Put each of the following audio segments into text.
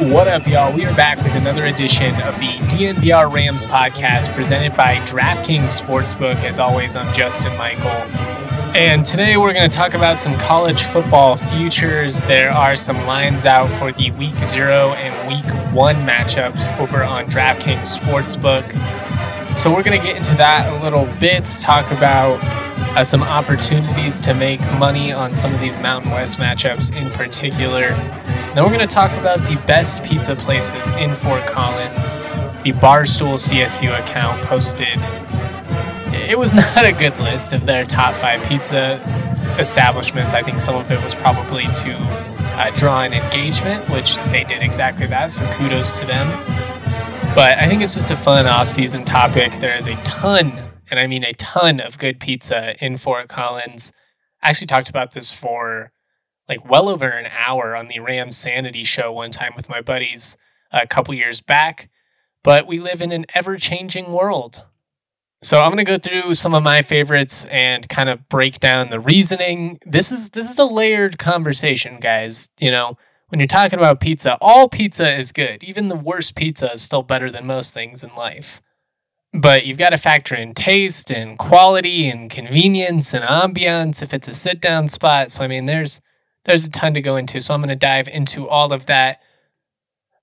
What up, y'all? We are back with another edition of the DNVR Rams podcast presented by DraftKings Sportsbook. As always, I'm Justin Michael. And today we're going to talk about some college football futures. There are some lines out for the week zero and week one matchups over on DraftKings Sportsbook. So we're going to get into that a little bit, talk about uh, some opportunities to make money on some of these Mountain West matchups in particular. Then we're going to talk about the best pizza places in Fort Collins. The Barstool CSU account posted. It was not a good list of their top five pizza establishments. I think some of it was probably to uh, draw an engagement, which they did exactly that. So kudos to them. But I think it's just a fun off-season topic. There is a ton, and I mean a ton, of good pizza in Fort Collins. I actually talked about this for like well over an hour on the Ram Sanity show one time with my buddies a couple years back. But we live in an ever changing world. So I'm going to go through some of my favorites and kind of break down the reasoning. This is this is a layered conversation, guys. You know, when you're talking about pizza, all pizza is good. Even the worst pizza is still better than most things in life. But you've got to factor in taste and quality and convenience and ambiance if it's a sit down spot. So I mean there's there's a ton to go into. So I'm going to dive into all of that.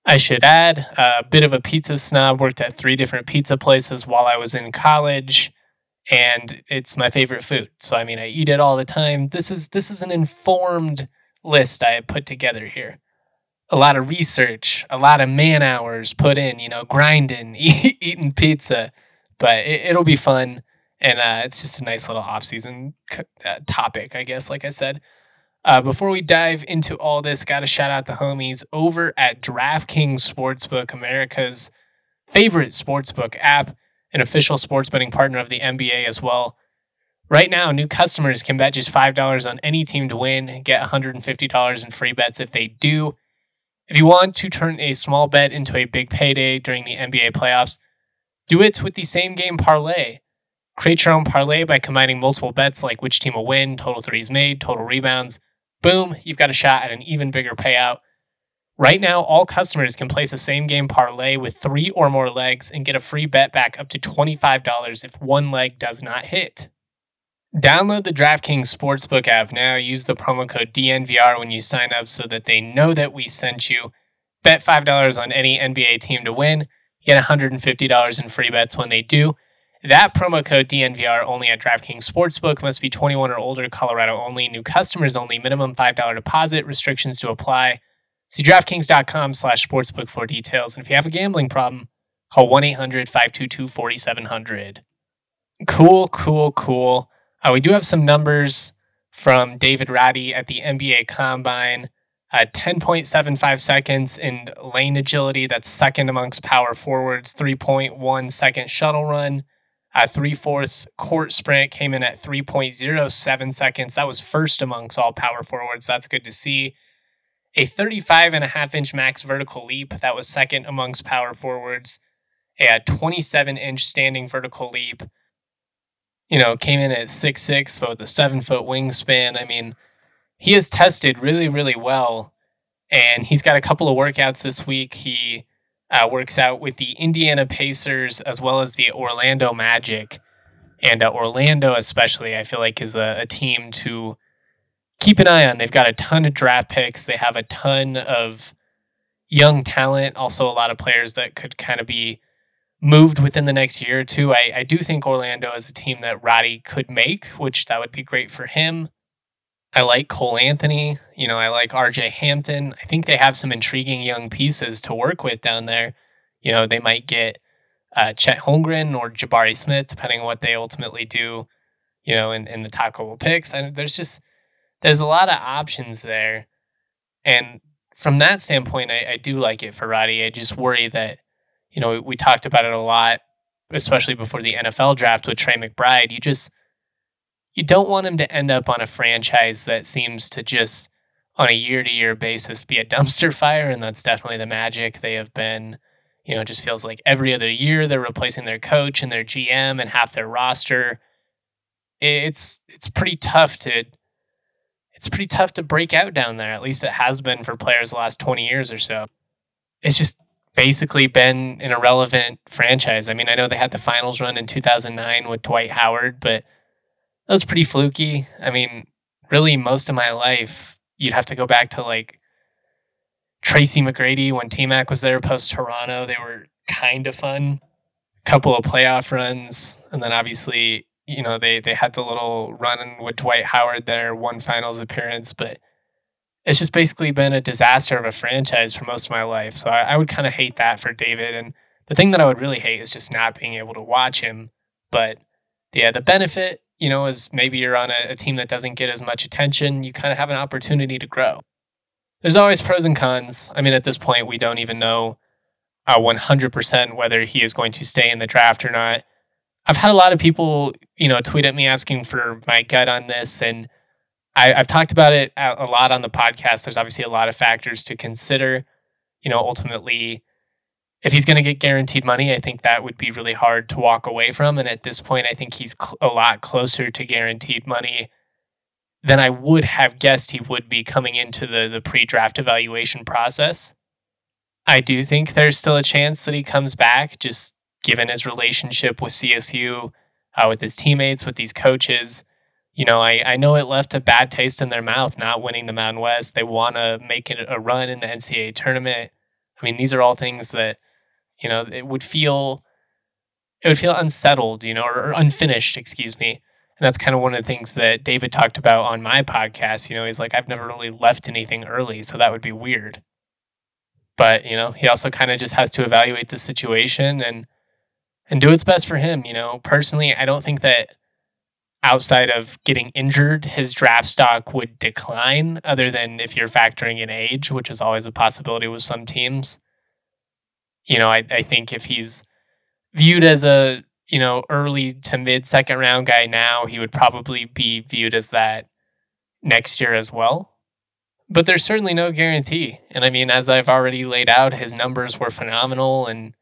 I should add a bit of a pizza snob, worked at three different pizza places while I was in college and it's my favorite food. So I mean I eat it all the time. This is this is an informed list I have put together here. A lot of research, a lot of man hours put in, you know, grinding, eat, eating pizza, but it, will be fun. And uh, it's just a nice little off season uh, topic, I guess, like I said. Uh, before we dive into all this, got to shout out the homies over at DraftKings Sportsbook, America's favorite sportsbook app, an official sports betting partner of the NBA as well. Right now, new customers can bet just $5 on any team to win and get $150 in free bets if they do. If you want to turn a small bet into a big payday during the NBA playoffs, do it with the same game parlay. Create your own parlay by combining multiple bets like which team will win, total threes made, total rebounds, Boom, you've got a shot at an even bigger payout. Right now, all customers can place a same game parlay with three or more legs and get a free bet back up to $25 if one leg does not hit. Download the DraftKings Sportsbook app now. Use the promo code DNVR when you sign up so that they know that we sent you. Bet $5 on any NBA team to win. Get $150 in free bets when they do. That promo code DNVR only at DraftKings Sportsbook must be 21 or older, Colorado only, new customers only, minimum $5 deposit, restrictions to apply. See DraftKings.com slash sportsbook for details. And if you have a gambling problem, call 1 800 522 4700. Cool, cool, cool. Uh, we do have some numbers from David Roddy at the NBA Combine. Uh, 10.75 seconds in lane agility, that's second amongst power forwards, 3.1 second shuttle run, a three fourths court sprint came in at 3.07 seconds. That was first amongst all power forwards. That's good to see. A 35 and a half inch max vertical leap. That was second amongst power forwards. A 27 inch standing vertical leap. You know, came in at six six, but with a seven foot wingspan. I mean, he has tested really, really well. And he's got a couple of workouts this week. He uh, works out with the Indiana Pacers as well as the Orlando Magic. And uh, Orlando, especially, I feel like is a, a, team to keep an eye on. They've got a ton of draft picks, they have a ton of young talent, also a lot of players that could kind of be moved within the next year or two. I, I do think Orlando is a team that Roddy could make, which that would be great for him. I like Cole Anthony. You know, I like RJ Hampton. I think they have some intriguing young pieces to work with down there. You know, they might get uh, Chet Holmgren or Jabari Smith, depending on what they ultimately do, you know, in, in the Taco picks. And there's just there's a lot of options there. And from that standpoint, I, I do like it for Roddy. I just worry that, you know, we, talked about it a lot, especially before the NFL draft with Trey McBride. You just, you don't want him to end up on a franchise that seems to just on a year to year basis be a dumpster fire. And that's definitely the magic. They have been, you know, it just feels like every other year they're replacing their coach and their GM and half their roster. It's it's pretty tough to it's pretty tough to break out down there. At least it has been for players the last 20 years or so. It's just basically been an irrelevant franchise. I mean, I know they had the finals run in 2009 with Dwight Howard, but that was pretty fluky. I mean, really, most of my life, you'd have to go back to like Tracy McGrady when T Mac was there post Toronto. They were kind of fun. A couple of playoff runs. And then obviously, you know, they, they had the little run with Dwight Howard there, one finals appearance, but it's just basically been a disaster of a franchise for most of my life. So I, I would kind of hate that for David. And the thing that I would really hate is just not being able to watch him. But yeah, the benefit you know, is maybe you're on a, a team that doesn't get as much attention, you kind of have an opportunity to grow. There's always pros and cons. I mean, at this point, we don't even know uh, 100% whether he is going to stay in the draft or not. I've had a lot of people, you know, tweet at me asking for my gut on this, and I, have talked about it a lot on the podcast. There's obviously a lot of factors to consider. You know, ultimately, if he's going to get guaranteed money, I think that would be really hard to walk away from. And at this point, I think he's cl- a lot closer to guaranteed money than I would have guessed he would be coming into the, the pre draft evaluation process. I do think there's still a chance that he comes back, just given his relationship with CSU, uh, with his teammates, with these coaches. You know, I, I know it left a bad taste in their mouth not winning the Mountain West. They want to make it a run in the NCAA tournament. I mean, these are all things that you know, it would feel it would feel unsettled, you know, or, unfinished, excuse me. And that's kind of one of the things that David talked about on my podcast. You know, he's like, I've never really left anything early, so that would be weird. But, you know, he also kind of just has to evaluate the situation and and do what's best for him. You know, personally, I don't think that outside of getting injured, his draft stock would decline, other than if you're factoring in age, which is always a possibility with some teams you know, I, I think if he's viewed as a, you know, early to mid second round guy now, he would probably be viewed as that next year as well. But there's certainly no guarantee. And I mean, as I've already laid out, his numbers were phenomenal and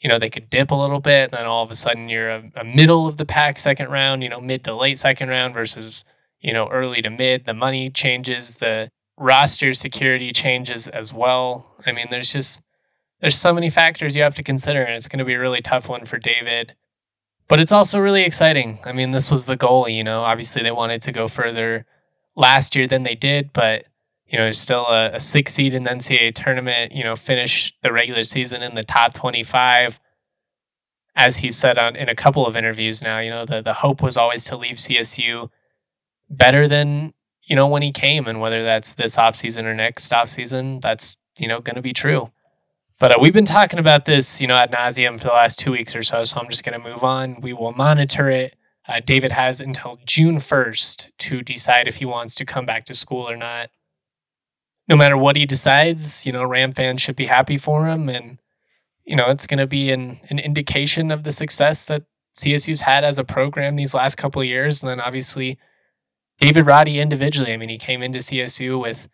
you know, they could dip a little bit, and then all of a sudden you're a, a middle of the pack second round, you know, mid to late second round versus, you know, early to mid. The money changes, the roster security changes as well. I mean, there's just there's so many factors you have to consider, and it's going to be a really tough one for David. But it's also really exciting. I mean, this was the goal, you know. Obviously, they wanted to go further last year than they did, but you know, still a, a six seed in the NCAA tournament. You know, finish the regular season in the top twenty-five. As he said on in a couple of interviews now, you know, the the hope was always to leave CSU better than you know when he came, and whether that's this offseason or next offseason, that's you know going to be true. But uh, we've been talking about this, you know, ad nauseum for the last two weeks or so. So I'm just going to move on. We will monitor it. Uh, David has until June 1st to decide if he wants to come back to school or not. No matter what he decides, you know, Ram fans should be happy for him. And, you know, it's going to be an, an indication of the success that CSU's had as a program these last couple of years. And then obviously, David Roddy individually. I mean, he came into CSU with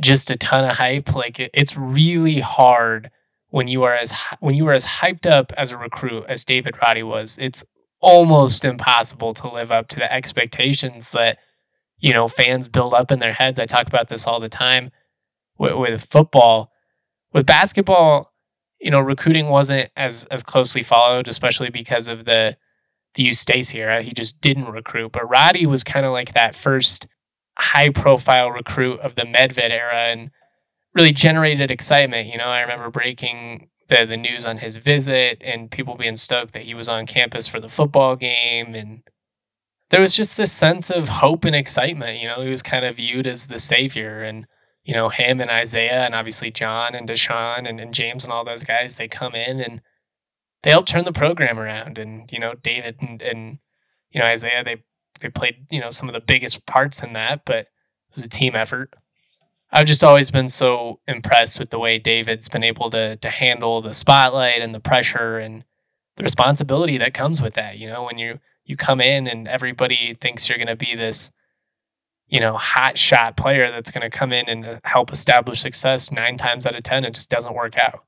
just a ton of hype. Like it, it's really hard when you are as when you are as hyped up as a recruit as David Roddy was. It's almost impossible to live up to the expectations that you know fans build up in their heads. I talk about this all the time with, with football. With basketball, you know, recruiting wasn't as as closely followed, especially because of the the Eustachy era. He just didn't recruit. But Roddy was kind of like that first high profile recruit of the Medved era and really generated excitement. You know, I remember breaking the, the news on his visit and people being stoked that he was on campus for the football game. And there was just this sense of hope and excitement. You know, he was kind of viewed as the savior. And, you know, him and Isaiah and obviously John and Deshaun and, and James and all those guys, they come in and they help turn the program around. And, you know, David and, and you know, Isaiah, they they played you know some of the biggest parts in that but It was a team effort. I've just always been so impressed with the way David's been able to to handle the spotlight and the pressure and the responsibility that comes with that. You know, when you you come in and everybody thinks you're going to be this, you know, hot shot player that's going to come in and uh, help establish success nine times out of ten, it just doesn't work out.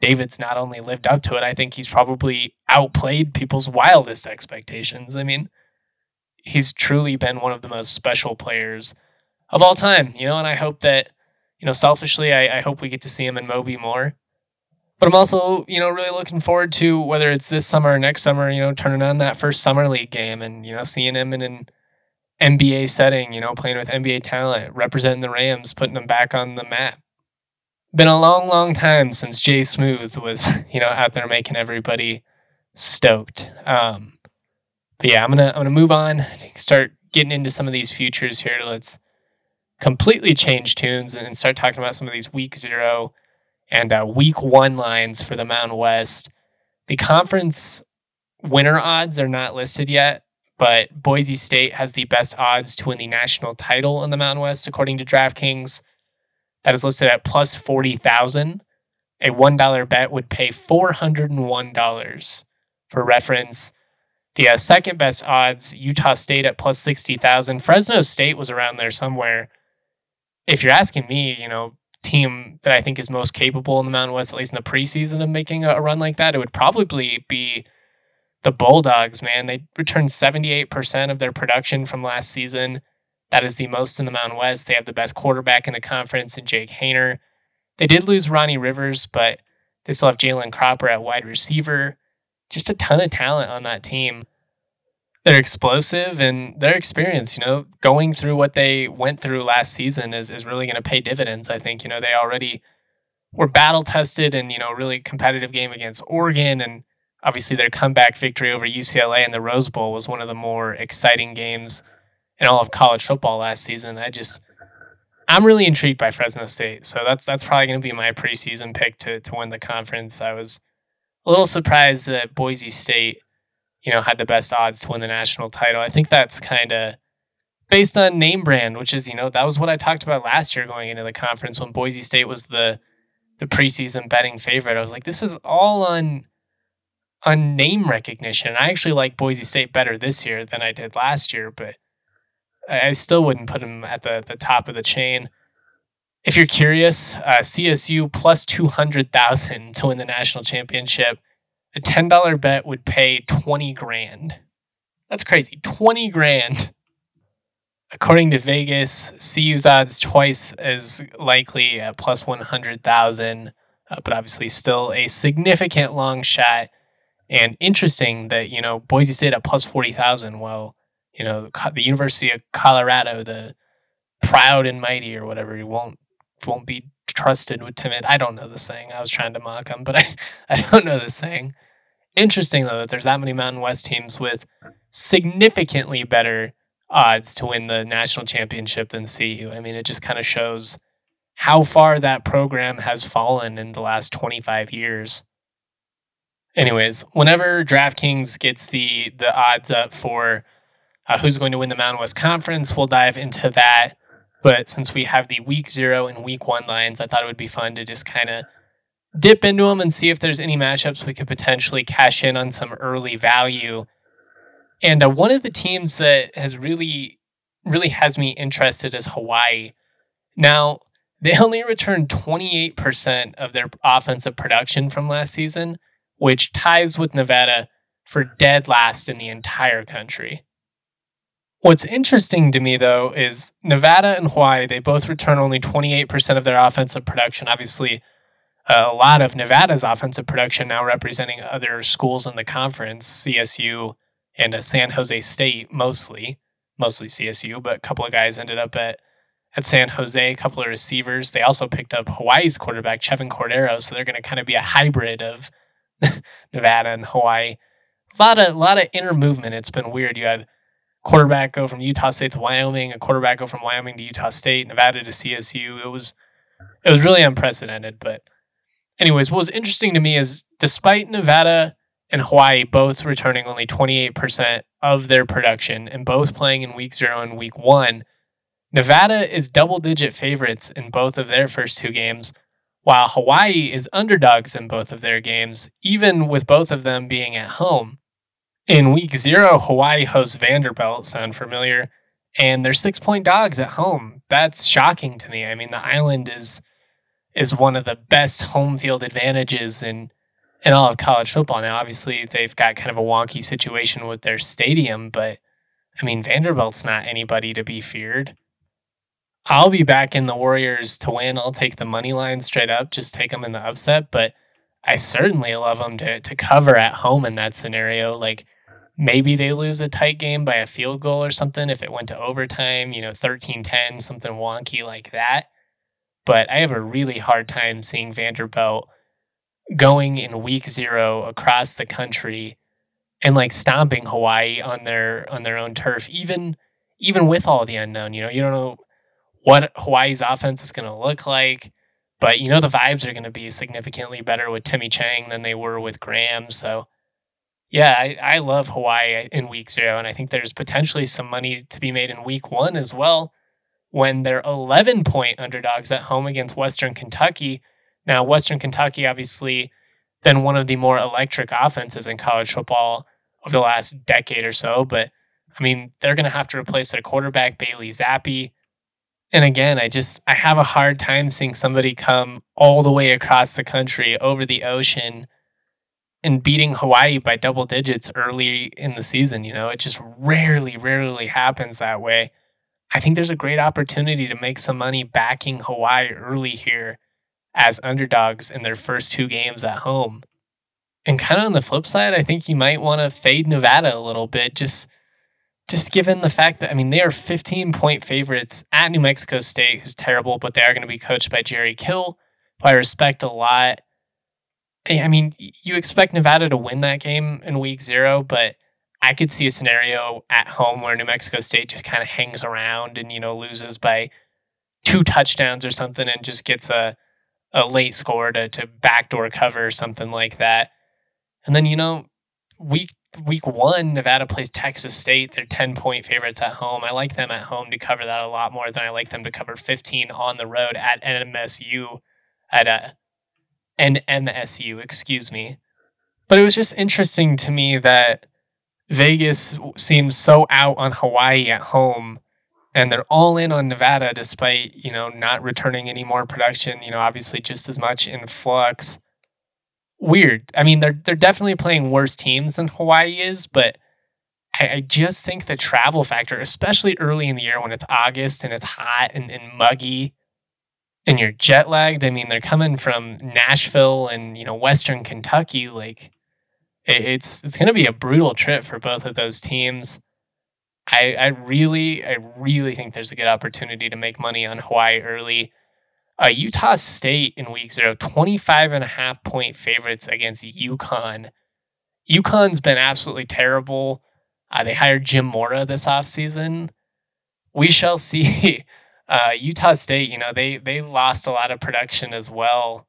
David's not only lived up to it, I think he's probably outplayed people's wildest expectations. I mean, he's truly been one of the most special players of all time, you know, and I hope that, you know, selfishly, I, I hope we get to see him in Moby more. But I'm also, you know, really looking forward to whether it's this summer or next summer, you know, turning on that first summer league game and, you know, seeing him in an NBA setting, you know, playing with NBA talent, representing the Rams, putting them back on the map. Been a long, long time since Jay Smooth was, you know, out there making everybody stoked. Um, but yeah, I'm gonna I'm gonna move on, start getting into some of these futures here. Let's completely change tunes and start talking about some of these week zero and uh, week one lines for the Mountain West. The conference winner odds are not listed yet, but Boise State has the best odds to win the national title in the Mountain West, according to DraftKings. That is listed at plus 40,000. A $1 bet would pay $401. For reference, the uh, second best odds, Utah State at plus 60,000. Fresno State was around there somewhere if you're asking me, you know, team that I think is most capable in the Mountain West, at least in the preseason, of making a, run like that, it would probably be the Bulldogs, man. They returned 78% of their production from last season. That is the most in the Mountain West. They have the best quarterback in the conference in Jake Haener. They did lose Ronnie Rivers, but they still have Jalen Cropper at wide receiver. Just a ton of talent on that team they're explosive and their experience, you know, going through what they went through last season is, is really going to pay dividends. I think, you know, they already were battle tested and, you know, really competitive game against Oregon. And obviously their comeback victory over UCLA in the Rose Bowl was one of the more exciting games in all of college football last season. I just, I'm really intrigued by Fresno State. So that's, that's probably going to be my preseason pick to, to win the conference. I was a little surprised that Boise State you know, had the best odds to win the national title. I think that's kind of based on name brand, which is, you know, that was what I talked about last year going into the conference when Boise State was the the preseason betting favorite. I was like, this is all on on name recognition. I actually like Boise State better this year than I did last year, but I still wouldn't put them at the, the top of the chain. If you're curious, uh, CSU plus 200,000 to win the national championship a $10 bet would pay 20 grand. That's crazy. 20 grand. According to Vegas, CU's odds twice as likely at plus 100,000, uh, but obviously still a significant long shot. And interesting that, you know, Boise State at plus 40,000, while, you know, the University of Colorado, the proud and mighty or whatever, won't won't be trusted with timid. I don't know the saying. I was trying to mock him, but I, I don't know the saying. Interesting though that there's that many Mountain West teams with significantly better odds to win the national championship than CU. I mean, it just kind of shows how far that program has fallen in the last 25 years. Anyways, whenever DraftKings gets the the odds up for uh, who's going to win the Mountain West Conference, we'll dive into that. But since we have the week zero and week one lines, I thought it would be fun to just kind of dip into them and see if there's any matchups we could potentially cash in on some early value. And uh, one of the teams that has really, really has me interested is Hawaii. Now, they only returned 28% of their offensive production from last season, which ties with Nevada for dead last in the entire country. What's interesting to me, though, is Nevada and Hawaii, they both return only 28% of their offensive production. Obviously, Uh, a lot of Nevada's offensive production now representing other schools in the conference, CSU and a San Jose State mostly, mostly CSU, but a couple of guys ended up at at San Jose, a couple of receivers. They also picked up Hawaii's quarterback, Chevan Cordeiro, so they're going to kind of be a hybrid of Nevada and Hawaii. A lot of a lot of inner movement. It's been weird. You had quarterback go from Utah State to Wyoming, a quarterback go from Wyoming to Utah State, Nevada to CSU. It was it was really unprecedented, but anyways, what was interesting to me is despite Nevada and Hawaii both returning only 28% of their production and both playing in week zero and week one, Nevada is double digit favorites in both of their first two games, while Hawaii is underdogs in both of their games, even with both of them being at home. In week zero, Hawaii hosts Vanderbilt, sound familiar? And they're six point dogs at home. That's shocking to me. I mean, the island is is one of the best home field advantages in in all of college football. Now, obviously, they've got kind of a wonky situation with their stadium, but I mean, Vanderbilt's not anybody to be feared. I'll be back in the Warriors to win. I'll take the money line straight up, just take them in the upset. But I certainly love them to to cover at home in that scenario. Like maybe they lose a tight game by a field goal or something if it went to overtime, you know, 13-10, something wonky like that. But I have a really hard time seeing Vanderbilt going in week 0 across the country and like stomping Hawaii on their on their own turf even even with all the unknown, you know, you don't know what Hawaii's offense is going to look like. But you know the vibes are going to be significantly better with Timmy Chang than they were with Graham. So yeah, I, I love Hawaii in week zero, and I think there's potentially some money to be made in week one as well when they're 11 point underdogs at home against Western Kentucky. Now, Western Kentucky obviously been one of the more electric offenses in college football over the last decade or so, but I mean, they're going to have to replace their quarterback, Bailey Zappe. And again, I just I have a hard time seeing somebody come all the way across the country over the ocean and beating Hawaii by double digits early in the season, you know, it just rarely rarely happens that way. I think there's a great opportunity to make some money backing Hawaii early here as underdogs in their first two games at home. And kind of on the flip side, I think you might want to fade Nevada a little bit just just given the fact that I mean they are 15 point favorites at New Mexico State, who's terrible, but they are going to be coached by Jerry Kill, who I respect a lot. I mean, you expect Nevada to win that game in week zero, but I could see a scenario at home where New Mexico State just kind of hangs around and you know loses by two touchdowns or something and just gets a a late score to to backdoor cover or something like that. And then you know week week one, Nevada plays Texas State. They're 10 point favorites at home. I like them at home to cover that a lot more than I like them to cover 15 on the road at NMSU, at uh, a NMSU, excuse me. But it was just interesting to me that Vegas seems so out on Hawaii at home and they're all in on Nevada despite, you know, not returning any more production, you know, obviously just as much in flux weird. I mean, they're they're definitely playing worse teams than Hawaii is, but I, just think the travel factor, especially early in the year when it's August and it's hot and, and muggy and you're jet lagged. I mean, they're coming from Nashville and you know Western Kentucky. Like it, it's it's gonna be a brutal trip for both of those teams. I, I really, I really think there's a good opportunity to make money on Hawaii early. Uh, Utah State in week zero, 25 and a half point favorites against UConn. UConn's been absolutely terrible. Uh, they hired Jim Mora this offseason. We shall see. Uh, Utah State, you know, they they lost a lot of production as well.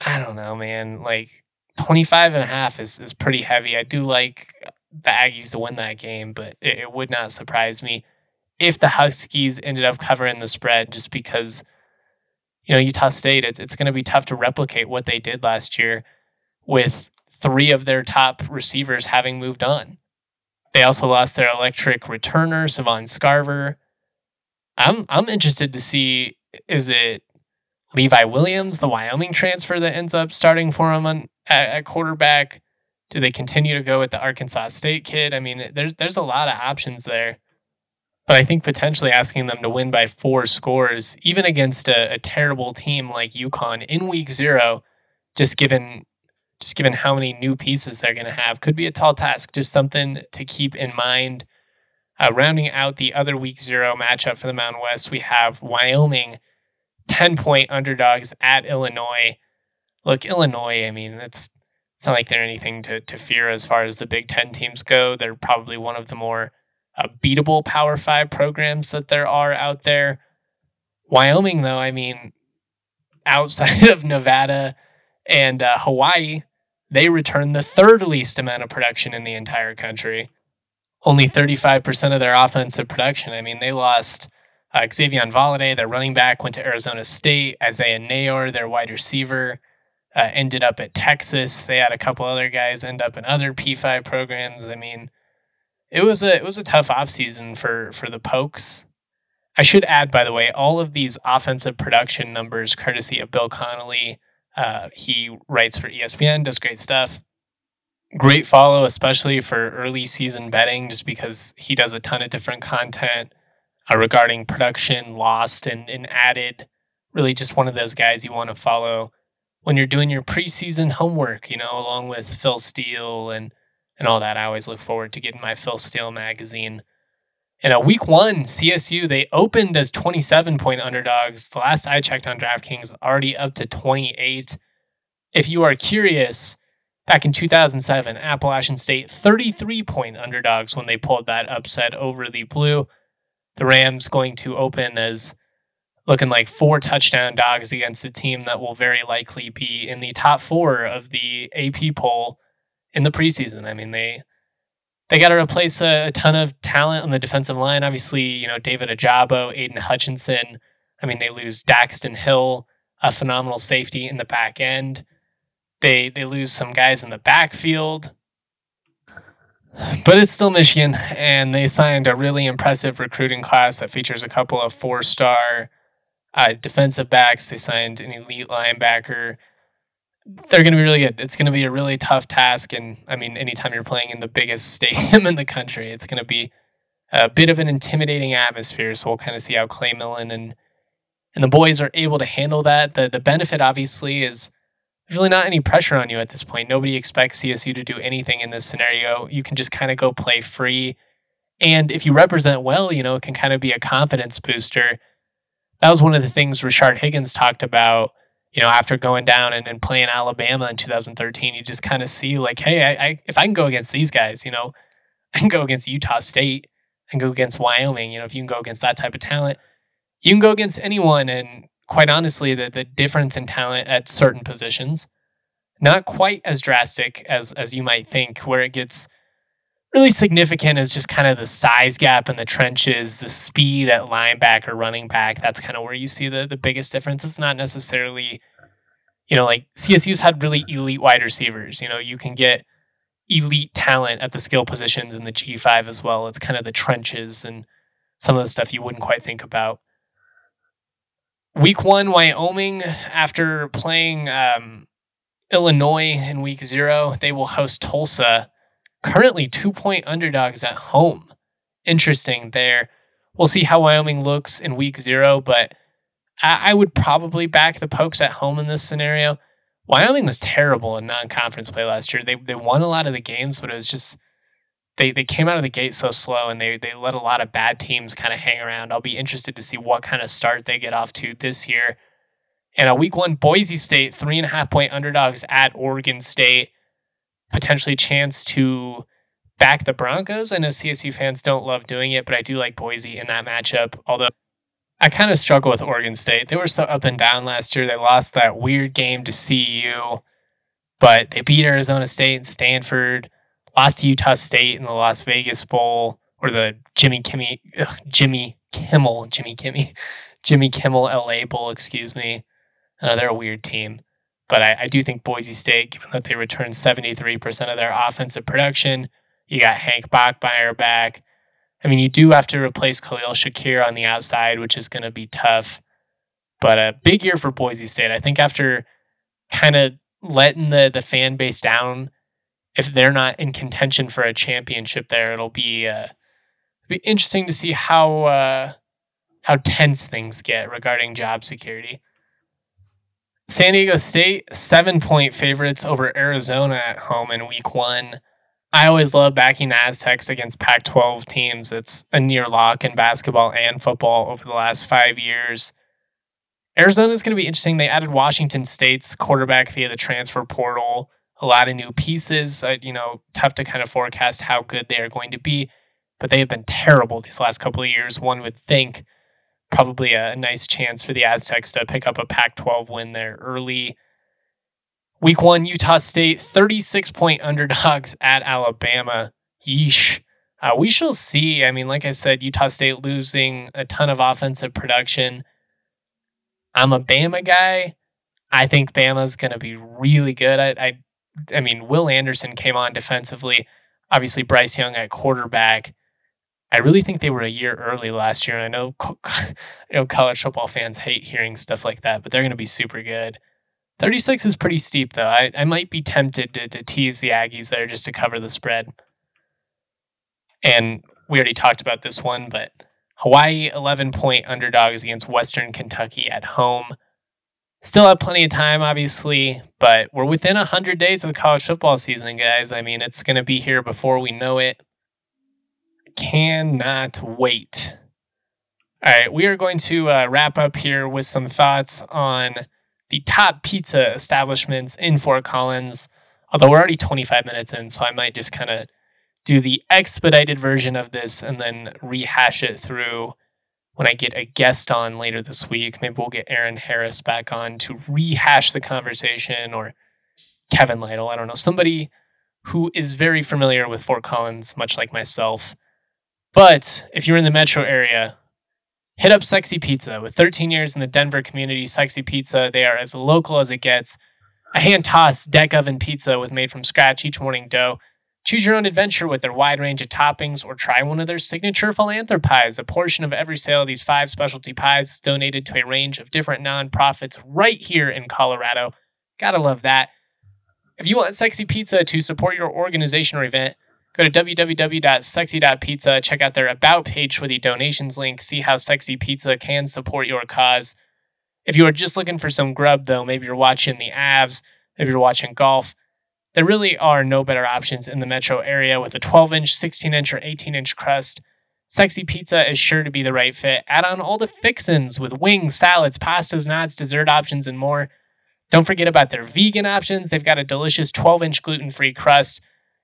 I don't know, man. Like 25 and a half is, is pretty heavy. I do like the Aggies to win that game, but it, it would not surprise me if the Huskies ended up covering the spread just because – you know, Utah State, it's, it's going to be tough to replicate what they did last year with three of their top receivers having moved on. They also lost their electric returner, Savon Scarver. I'm I'm interested to see is it Levi Williams, the Wyoming transfer that ends up starting for them on, at, at quarterback? Do they continue to go with the Arkansas State kid? I mean, there's there's a lot of options there. But I think potentially asking them to win by four scores, even against a, a terrible team like UConn in week zero, just given just given how many new pieces they're going to have, could be a tall task. Just something to keep in mind. Uh, rounding out the other week zero matchup for the Mountain West, we have Wyoming, 10 point underdogs at Illinois. Look, Illinois, I mean, it's, it's not like they're anything to, to fear as far as the Big Ten teams go. They're probably one of the more uh, beatable Power Five programs that there are out there. Wyoming, though, I mean, outside of Nevada and uh, Hawaii, they return the third least amount of production in the entire country. Only 35% of their offensive production. I mean, they lost Uh, Xazavian Valladay, their running back, went to Arizona State. Isaiah Neyor, their wide receiver, uh, ended up at Texas. They had a couple other guys end up in other P5 programs. I mean, it was a it was a tough offseason for for the Pokes. I should add, by the way, all of these offensive production numbers, courtesy of Bill Connelly. Uh, he writes for ESPN, does great stuff. Great follow, especially for early season betting, just because he does a ton of different content uh, regarding production, lost, and, and added. Really, just one of those guys you want to follow when you're doing your preseason homework, you know, along with Phil Steele and and all that. I always look forward to getting my Phil Steele magazine. In a uh, week one, CSU, they opened as 27 point underdogs. The last I checked on DraftKings, already up to 28. If you are curious, back in 2007, Appalachian State, 33 point underdogs when they pulled that upset over the Blue. The Rams going to open as looking like four touchdown dogs against a team that will very likely be in the top four of the AP poll in the preseason. I mean, they they got to replace a, a, ton of talent on the defensive line. Obviously, you know David Ojabo, Aidan Hutchinson. I mean, they lose Daxton Hill, a phenomenal safety in the back end. They they lose some guys in the backfield. But it's still Michigan, and they signed a really impressive recruiting class that features a couple of four star uh, defensive backs. They signed an elite linebacker. They're going to be really good. It's going to be a really tough task. And I mean, anytime you're playing in the biggest stadium in the country, it's going to be a bit of an intimidating atmosphere. So we'll kind of see how Clay Millen and and the boys are able to handle that. The the benefit obviously is there's really not any pressure on you at this point. Nobody expects CSU to do anything in this scenario. You can just kind of go play free. And if you represent well, you know, it can kind of be a confidence booster. That was one of the things Rashard Higgins talked about, you know, after going down and, and playing Alabama in 2013. You just kind of see, like, hey, I, I, if I can go against these guys, you know, I can go against Utah State and go against Wyoming. You know, if you can go against that type of talent, you can go against anyone. And quite honestly, the, the difference in talent at certain positions, not quite as drastic as, as you might think, where it gets really significant is just kind of the size gap in the trenches, the speed at linebacker, running back. That's kind of where you see the, the biggest difference. It's not necessarily, you know, like CSU's had really elite wide receivers. You know, you can get elite talent at the skill positions in the G5 as well. It's kind of the trenches and some of the stuff you wouldn't quite think about. Week one, Wyoming, after playing um, Illinois in week zero, they will host Tulsa, currently two point underdogs at home. Interesting there. We'll see how Wyoming looks in week zero, but I, I would probably back the Pokes at home in this scenario. Wyoming was terrible in non conference play last year. They, they won a lot of the games, but it was just they they came out of the gate so slow and they they let a lot of bad teams kind of hang around. I'll be interested to see what kind of start they get off to this year. And a week one, Boise State, three and a half point underdogs at Oregon State, potentially chance to back the Broncos. I know CSU fans don't love doing it, but I do like Boise in that matchup. Although I kind of struggle with Oregon State. They were so up and down last year. They lost that weird game to CU, but they beat Arizona State and Stanford lost to Utah State in the Las Vegas Bowl or the Jimmy Kimmy, ugh, Jimmy Kimmel, Jimmy Kimmy, Jimmy Kimmel LA Bowl, excuse me. Know they're a weird team, but I, I do think Boise State, given that they returned 73% of their offensive production, you got Hank Bachmeier back. I mean, you do have to replace Khalil Shakir on the outside, which is going to be tough. But a big year for Boise State. I think after kind of letting the the fan base down if they're not in contention for a championship there, it'll be uh, be interesting to see how uh, how tense things get regarding job security. San Diego State seven point favorites over Arizona at home in Week One. I always love backing the Aztecs against Pac 12 teams. It's a near lock in basketball and football over the last five years. Arizona is going to be interesting. They added Washington State's quarterback via the transfer portal a lot of new pieces. Uh, you know, tough to kind of forecast how good they are going to be, but they have been terrible these last couple of years. One would think probably a nice chance for the Aztecs to pick up a Pac 12 win there early. Week one, Utah State, 36 point underdogs at Alabama. Yeesh. Uh, we shall see. I mean, like I said, Utah State losing a ton of offensive production. I'm a Bama guy. I think Bama's going to be really good. I, I, I mean, Will Anderson came on defensively. Obviously, Bryce Young at quarterback. I really think they were a year early last year. And I know, you know, college football fans hate hearing stuff like that, but they're going to be super good. 36 is pretty steep, though. I, I might be tempted to, to tease the Aggies there just to cover the spread. And we already talked about this one, but Hawaii 11 point underdogs against Western Kentucky at home. Still have plenty of time, obviously, but we're within 100 days of the college football season, guys. I mean, it's going to be here before we know it. Cannot wait. All right, we are going to uh, wrap up here with some thoughts on the top pizza establishments in Fort Collins. Although we're already 25 minutes in, so I might just kind of do the expedited version of this and then rehash it through when I get a guest on later this week. Maybe we'll get Aaron Harris back on to rehash the conversation or Kevin Lytle. I don't know. Somebody who is very familiar with Fort Collins, much like myself. But if you're in the metro area, hit up Sexy Pizza. With 13 years in the Denver community, Sexy Pizza, they are as local as it gets. A hand tossed deck oven pizza with made from scratch each morning dough Choose your own adventure with their wide range of toppings or try one of their signature philanthropy pies. A portion of every sale of these five specialty pies is donated to a range of different nonprofits right here in Colorado. Gotta love that. If you want sexy pizza to support your organization or event, go to www.sexy.pizza, check out their About page for the donations link, see how Sexy Pizza can support your cause. If you are just looking for some grub, though, maybe you're watching the Avs, maybe you're watching golf, there really are no better options in the metro area with a 12 inch, 16 inch, or 18 inch crust. Sexy Pizza is sure to be the right fit. Add on all the fixins with wings, salads, pastas, nuts, dessert options, and more. Don't forget about their vegan options. They've got a delicious 12 inch gluten free crust.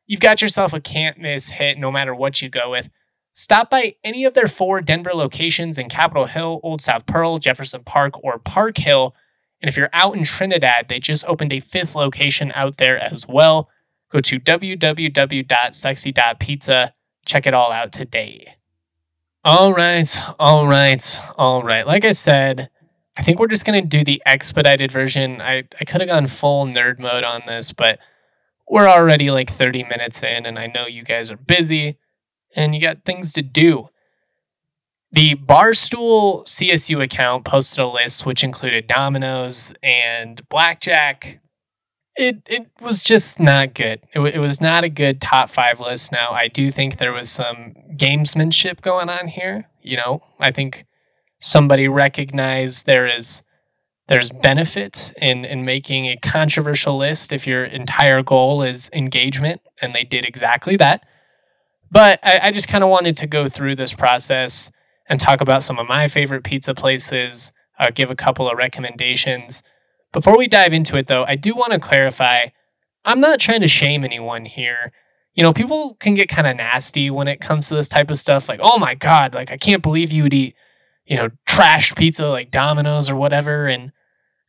You've got yourself a can't miss hit no matter what you go with. Stop by any of their four Denver locations in Capitol Hill, Old South Pearl, Jefferson Park, or Park Hill and if you're out in Trinidad, they just opened a fifth location out there as well. Go to www.sexy.pizza. Check it all out today. All right, all right, all right. Like I said, I think we're just going to do the expedited version. I, I could have gone full nerd mode on this, but we're already like 30 minutes in, and I know you guys are busy and you got things to do. The Barstool CSU account posted a list which included Domino's and blackjack. It it was just not good. It, it was not a good top five list. Now I do think there was some gamesmanship going on here. You know, I think somebody recognized there is there's benefit in in making a controversial list if your entire goal is engagement, and they did exactly that. But I, I just kind of wanted to go through this process and talk about some of my favorite pizza places, uh, give a couple of recommendations. Before we dive into it, though, I do want to clarify I'm not trying to shame anyone here. You know, people can get kind of nasty when it comes to this type of stuff. Like, oh my God, like, I can't believe you would eat, you know, trash pizza like Domino's or whatever. And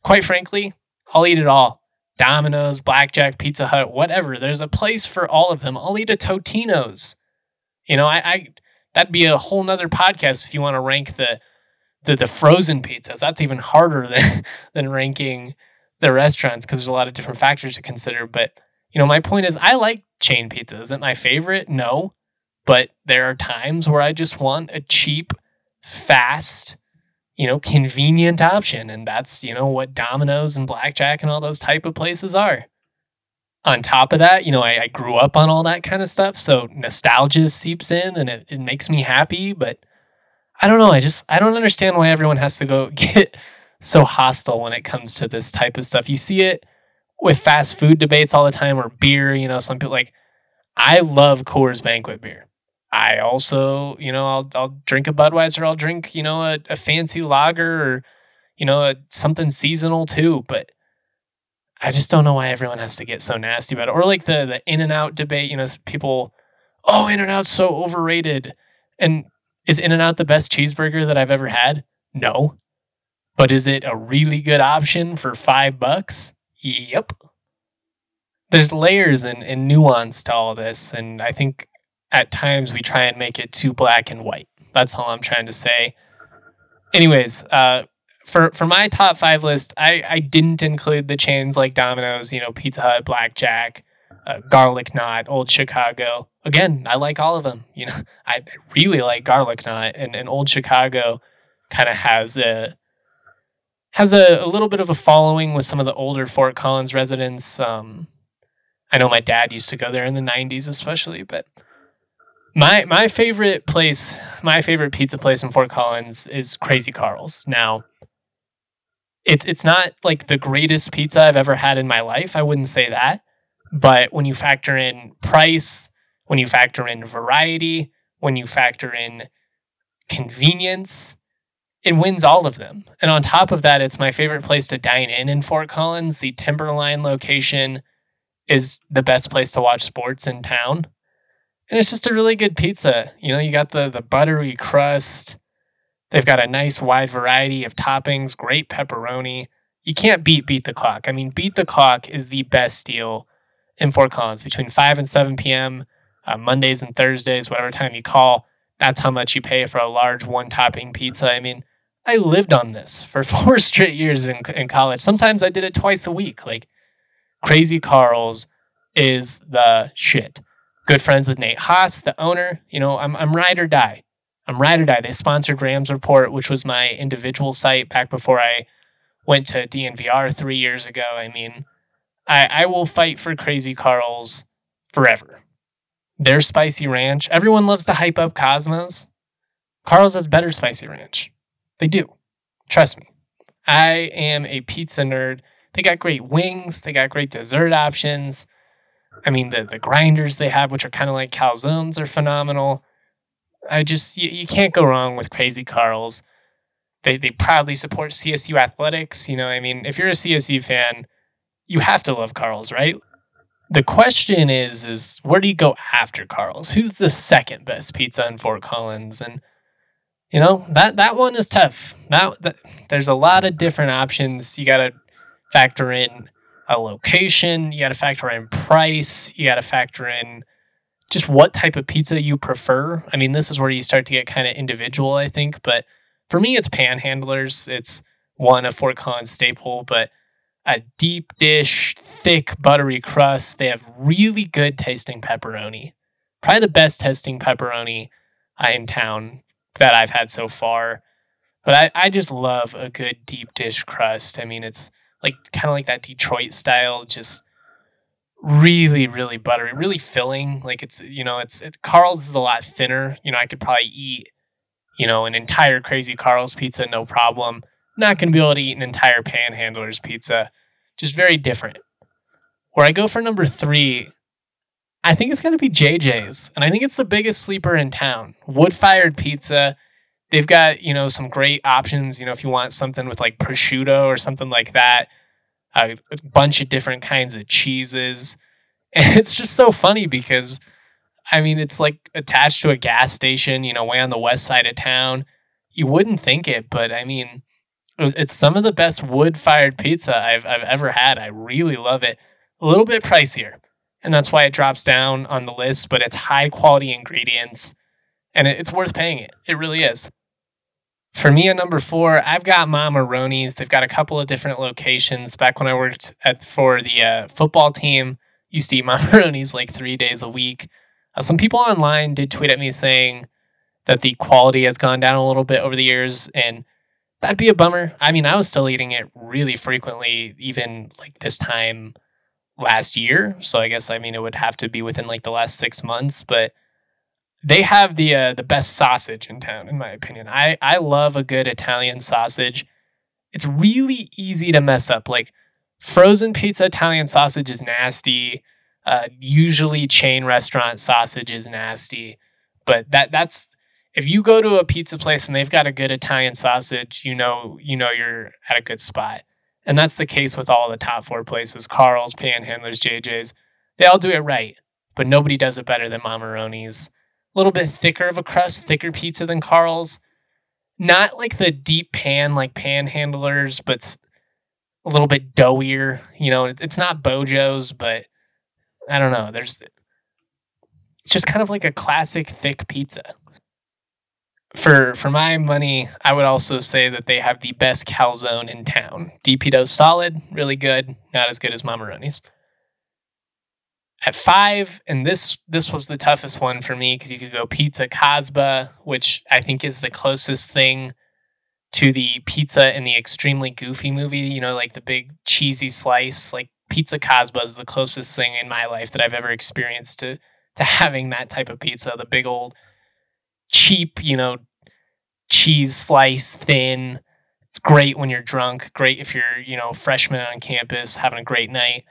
quite frankly, I'll eat it all. Domino's, Blackjack, Pizza Hut, whatever. There's a place for all of them. I'll eat a Totino's. You know, I, I that'd be a whole nother podcast if you want to rank the the, the frozen pizzas. That's even harder than than ranking the restaurants because there's a lot of different factors to consider. But you know, my point is, I like chain pizza. Is it my favorite? No, but there are times where I just want a cheap, fast, you know, convenient option, and that's you know what Domino's and Blackjack and all those type of places are on top of that, you know, I, I, grew up on all that kind of stuff. So nostalgia seeps in and it, it makes me happy. But I don't know. I just, I don't understand why everyone has to go get so hostile when it comes to this type of stuff. You see it with fast food debates all the time or beer. You know, some people like, I love Coors Banquet beer. I also, you know, I'll, I'll drink a Budweiser. I'll drink, you know, a, a fancy lager or, you know, a, something seasonal too. But I just don't know why everyone has to get so nasty about it. Or like the the In and Out debate, you know, people, oh, In and Out's so overrated. And is In and Out the best cheeseburger that I've ever had? No. But is it a really good option for five bucks? Yep. There's layers and, and nuance to all this. And I think at times we try and make it too black and white. That's all I'm trying to say. Anyways, uh, for for my top five list, I I didn't include the chains like Domino's, you know, Pizza Hut, Blackjack, uh, Garlic Knot, Old Chicago. Again, I like all of them. You know, I really like Garlic Knot, and, and Old Chicago kind of has a has a, a, little bit of a following with some of the older Fort Collins residents. Um, I know my dad used to go there in the '90s, especially, but my my favorite place, my favorite pizza place in Fort Collins is Crazy Carl's. Now, it's it's not like the greatest pizza I've ever had in my life. I wouldn't say that, but when you factor in price, when you factor in variety, when you factor in convenience, it wins all of them. And on top of that, it's my favorite place to dine in in Fort Collins. The Timberline location is the best place to watch sports in town. And it's just a really good pizza. You know, you got the the buttery crust. They've got a nice wide variety of toppings, great pepperoni. You can't beat Beat the Clock. I mean, Beat the Clock is the best deal in Fort Collins between 5 and 7 p.m., uh, Mondays and Thursdays, whatever time you call. That's how much you pay for a large one topping pizza. I mean, I lived on this for four straight years in, in college. Sometimes I did it twice a week. Like, Crazy Carl's is the shit. Good friends with Nate Haas, the owner. You know, I'm, I'm ride or die. I'm ride or die. They sponsored Rams Report, which was my individual site back before I went to DNVR three years ago. I mean, I, I will fight for Crazy Carl's forever. Their spicy ranch. Everyone loves to hype up Cosmos. Carl's has better spicy ranch. They do. Trust me. I am a pizza nerd. They got great wings. They got great dessert options. I mean, the, the grinders they have, which are kind of like calzones, are phenomenal. I just, you, you can't go wrong with Crazy Carl's. They, they proudly support CSU athletics. You know, I mean, if you're a CSU fan, you have to love Carl's, right? The question is, is where do you go after Carl's? Who's the second best pizza in Fort Collins? And you know that that one is tough. That, that there's a lot of different options. You got to factor in a location. You got to factor in price. You got to factor in just what type of pizza you prefer. I mean, this is where you start to get kind of individual, I think. But for me, it's Panhandlers. It's one a Fort Collins staple, but a deep dish, thick, buttery crust. They have really good tasting pepperoni. Probably the best tasting pepperoni uh, in town that I've had so far. But I, I just love a good deep dish crust. I mean, it's like kind of like that Detroit style, just really, really buttery, really filling. Like it's, you know, it's, it, Carl's is a lot thinner. You know, I could probably eat, you know, an entire Crazy Carl's pizza, no problem. Not to be able to eat an entire Panhandler's pizza. Just very different. Where I go for number three, I think it's to be JJ's. And I think it's the biggest sleeper in town. Wood fired pizza they've got you know some great options you know if you want something with like prosciutto or something like that a bunch of different kinds of cheeses. And it's just so funny because i mean it's like attached to a gas station you know way on the west side of town. You wouldn't think it but i mean it's some of the best wood fired pizza I've, I've ever had. I really love it. A little bit pricier and that's why it drops down on the list but it's high quality ingredients and it's worth paying it. It really is for me at number four, I've got Mamaronis. They've got a couple of different locations. Back when I worked at for the uh, football team, used to eat Mamaronis like three days a week. Uh, some people online did tweet at me saying that the quality has gone down a little bit over the years, and that'd be a bummer. I mean, I was still eating it really frequently, even like this time last year. So I guess I mean it would have to be within like the last six months, but they have the uh, the best sausage in town, in my opinion. I I love a good Italian sausage. It's really easy to mess up. Like frozen pizza Italian sausage is nasty. Uh, usually chain restaurant sausage is nasty, but that that's if you go to a pizza place and they've got a good Italian sausage, you know you know you're at a good spot. And that's the case with all the top four places: Carl's, Panhandlers, JJ's. They all do it right, but nobody does it better than Mamaronis little bit thicker of a crust, thicker pizza than Carl's. Not like the deep pan like panhandlers, but a little bit doughier. You know, it's not Beau Jo's, but I don't know. There's it's just kind of like a classic thick pizza. For for my money, I would also say that they have the best calzone in town. DP Dough solid, really good, not as good as Mamaroni's. At five, and this this was the toughest one for me because you could go pizza Casbah, which I think is the closest thing to the pizza in the extremely goofy movie. You know, like the big cheesy slice. Like pizza Casbah is the closest thing in my life that I've ever experienced to to having that type of pizza. The big old cheap, you know, cheese slice, thin. It's great when you're drunk. Great if you're, you know, freshman on campus having a great night.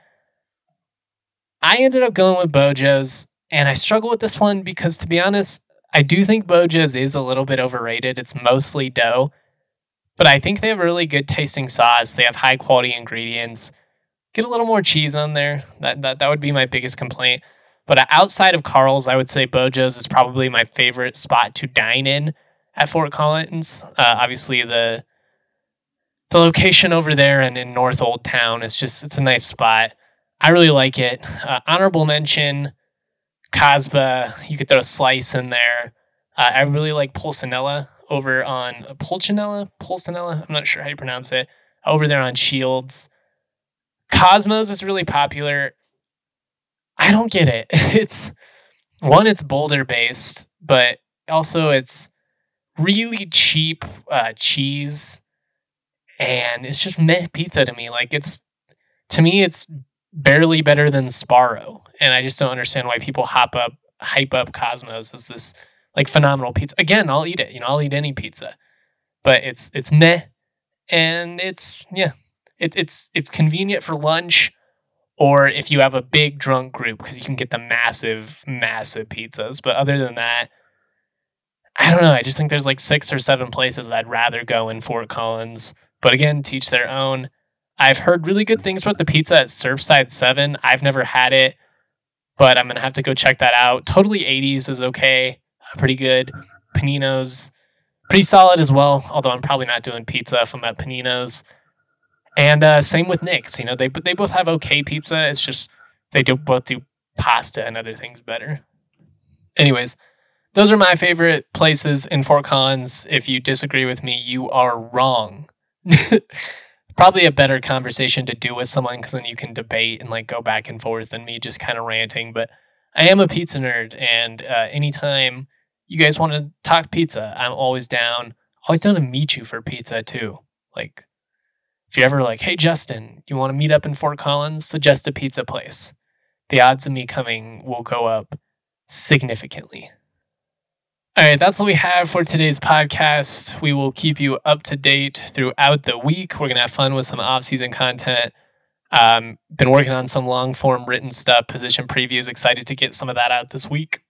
I ended up going with Beau Jo's, and I struggle with this one because, to be honest, I do think Beau Jo's is a little bit overrated. It's mostly dough, but I think they have really good tasting sauce. They have high quality ingredients. Get a little more cheese on there. That that that would be my biggest complaint. But outside of Carl's, I would say Beau Jo's is probably my favorite spot to dine in at Fort Collins. Uh, obviously, the the location over there and in North Old Town is just it's a nice spot. I really like it. Uh, honorable mention, Casbah. You could throw a slice in there. Uh, I really like Pulcinella over on Pulcinella. Pulcinella. I'm not sure how you pronounce it. Over there on Shields. Cosmos is really popular. I don't get it. It's one, it's Boulder based, but also it's really cheap uh, cheese, and it's just meh pizza to me. Like it's to me, it's barely better than Sbarro, and I just don't understand why people hop up, hype up Cosmos as this like phenomenal pizza. Again, I'll eat it. You know, I'll eat any pizza, but it's it's meh, and it's yeah, it, it's it's convenient for lunch or if you have a big drunk group because you can get the massive massive pizzas. But other than that i don't know. I just think there's like six or seven places i'd rather go in fort collins. But again teach their own i've heard really good things about the pizza at surfside 7 i've never had it but i'm gonna have to go check that out totally 80s is okay pretty good panino's pretty solid as well although i'm probably not doing pizza if i'm at panino's and uh, same with Nick's. You know, they they both have okay pizza. It's just they do both do pasta and other things better. Anyways, those are my favorite places in Fort Collins. If you disagree with me, you are wrong. Probably a better conversation to do with someone because then you can debate and like go back and forth than me just kind of ranting. But I am a pizza nerd, and uh, anytime you guys want to talk pizza, I'm always down. Always down to meet you for pizza too. Like if you're ever like, hey, Justin, you want to meet up in Fort Collins? Suggest a pizza place. The odds of me coming will go up significantly. All right, that's what we have for today's podcast. We will keep you up to date throughout the week. We're going to have fun with some off season content. Um, been working on some long form written stuff, position previews. Excited to get some of that out this week.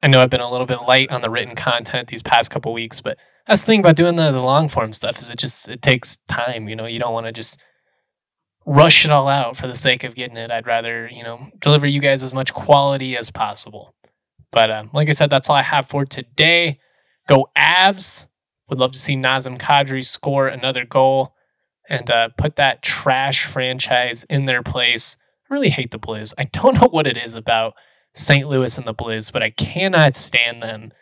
I know I've been a little bit light on the written content these past couple weeks, but that's the thing about doing the, the long form stuff is it just it takes time you know you don't want to just rush it all out for the sake of getting it i'd rather you know deliver you guys as much quality as possible but um, like i said that's all i have for today go avs would love to see nazem kadri score another goal and uh, put that trash franchise in their place i really hate the blues i don't know what it is about st louis and the blues but i cannot stand them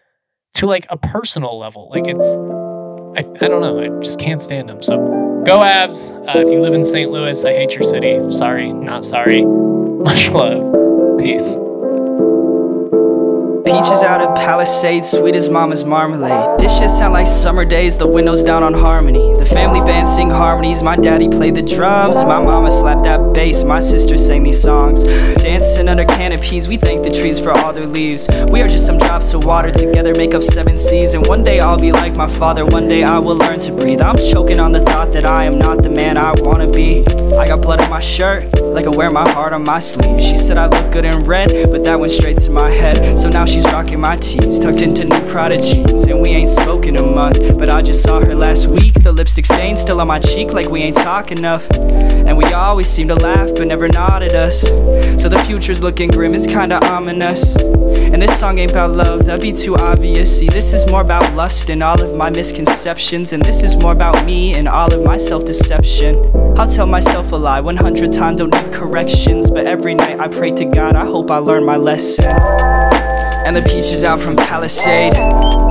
to like a personal level. Like it's, I, I don't know, I just can't stand them. So go Avs. Uh, if you live in St. Louis, I hate your city. Sorry, not sorry. Much love. Peace. Peaches out of Palisades, sweet as mama's marmalade. This shit sound like summer days, the windows down on harmony. The family band sing harmonies, my daddy played the drums. My mama slapped that bass, my sister sang these songs. Dancing under canopies, we thank the trees for all their leaves. We are just some drops of water, together make up seven seas. And one day I'll be like my father, one day I will learn to breathe. I'm choking on the thought that I am not the man I wanna be. I got blood on my shirt, like I wear my heart on my sleeve. She said I look good in red, but that went straight to my head. So now she She's rocking my tees, tucked into new Prada jeans. And we ain't spoken a month, but I just saw her last week. The lipstick stain still on my cheek like we ain't talk enough. And we always seem to laugh but never nod at us. So the future's looking grim, it's kinda ominous. And this song ain't about love, that'd be too obvious. See, this is more about lust and all of my misconceptions. And this is more about me and all of my self deception. I'll tell myself a lie 100 times, don't need corrections. But every night I pray to God, I hope I learn my lesson. And the peaches out from Palisade.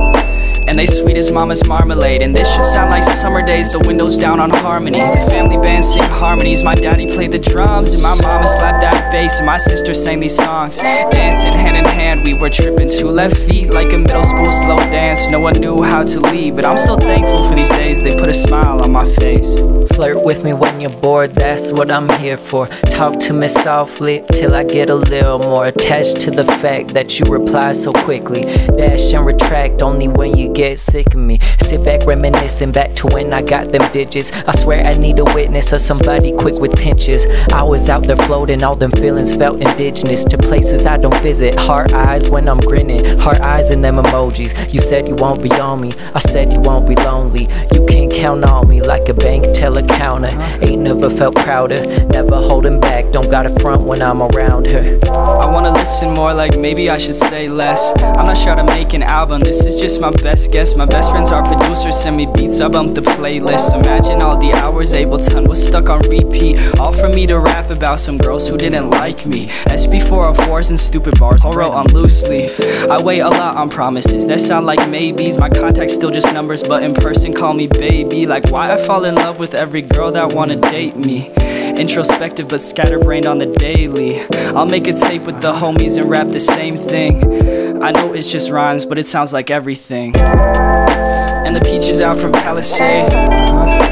And they sweet as mama's marmalade. And this should sound like summer days, the windows down on harmony. The family band sing harmonies, my daddy played the drums, and my mama slapped that bass, and my sister sang these songs. Dancing hand in hand, we were tripping two left feet like a middle school slow dance. No one knew how to lead, but I'm still thankful for these days, they put a smile on my face. Flirt with me when you're bored, that's what I'm here for. Talk to me softly till I get a little more attached to the fact that you reply so quickly. Dash and retract only when you get sick of me. Sit back reminiscing back to when I got them digits. I swear I need a witness or somebody quick with pinches. I was out there floating, all them feelings felt indigenous to places I don't visit. Heart eyes when I'm grinning, heart eyes in them emojis. You said you won't be on me, I said you won't be lonely. You can count on me like a bank teller counter. Ain't never felt prouder, never holding back. Don't got a front when I'm around her. I wanna listen more, like maybe I should say less. I'm not sure to make an album, this is just my best guess. My best friends are producers, send me beats, I bump the playlist. Imagine all the hours Ableton was stuck on repeat. All for me to rap about some girls who didn't like me. SB404s and stupid bars, all wrote on loose leaf. I wait a lot on promises that sound like maybes. My contacts still just numbers, but in person call me baby. Like why I fall in love with every girl that wanna date me. Introspective but scatterbrained on the daily. I'll make a tape with the homies and rap the same thing. I know it's just rhymes, but it sounds like everything. And the peaches out from Palisade. uh-huh.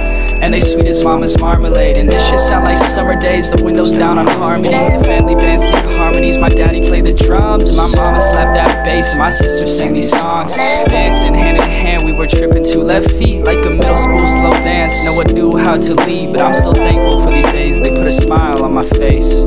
And they sweet as mama's marmalade. And this shit sound like summer days, the windows down on harmony. The family band sing harmonies, my daddy played the drums, and my mama slapped that bass, and my sister sang these songs. Dancing hand in hand, we were tripping two left feet like a middle school slow dance. No one knew how to lead, but I'm still thankful for these days, they put a smile on my face.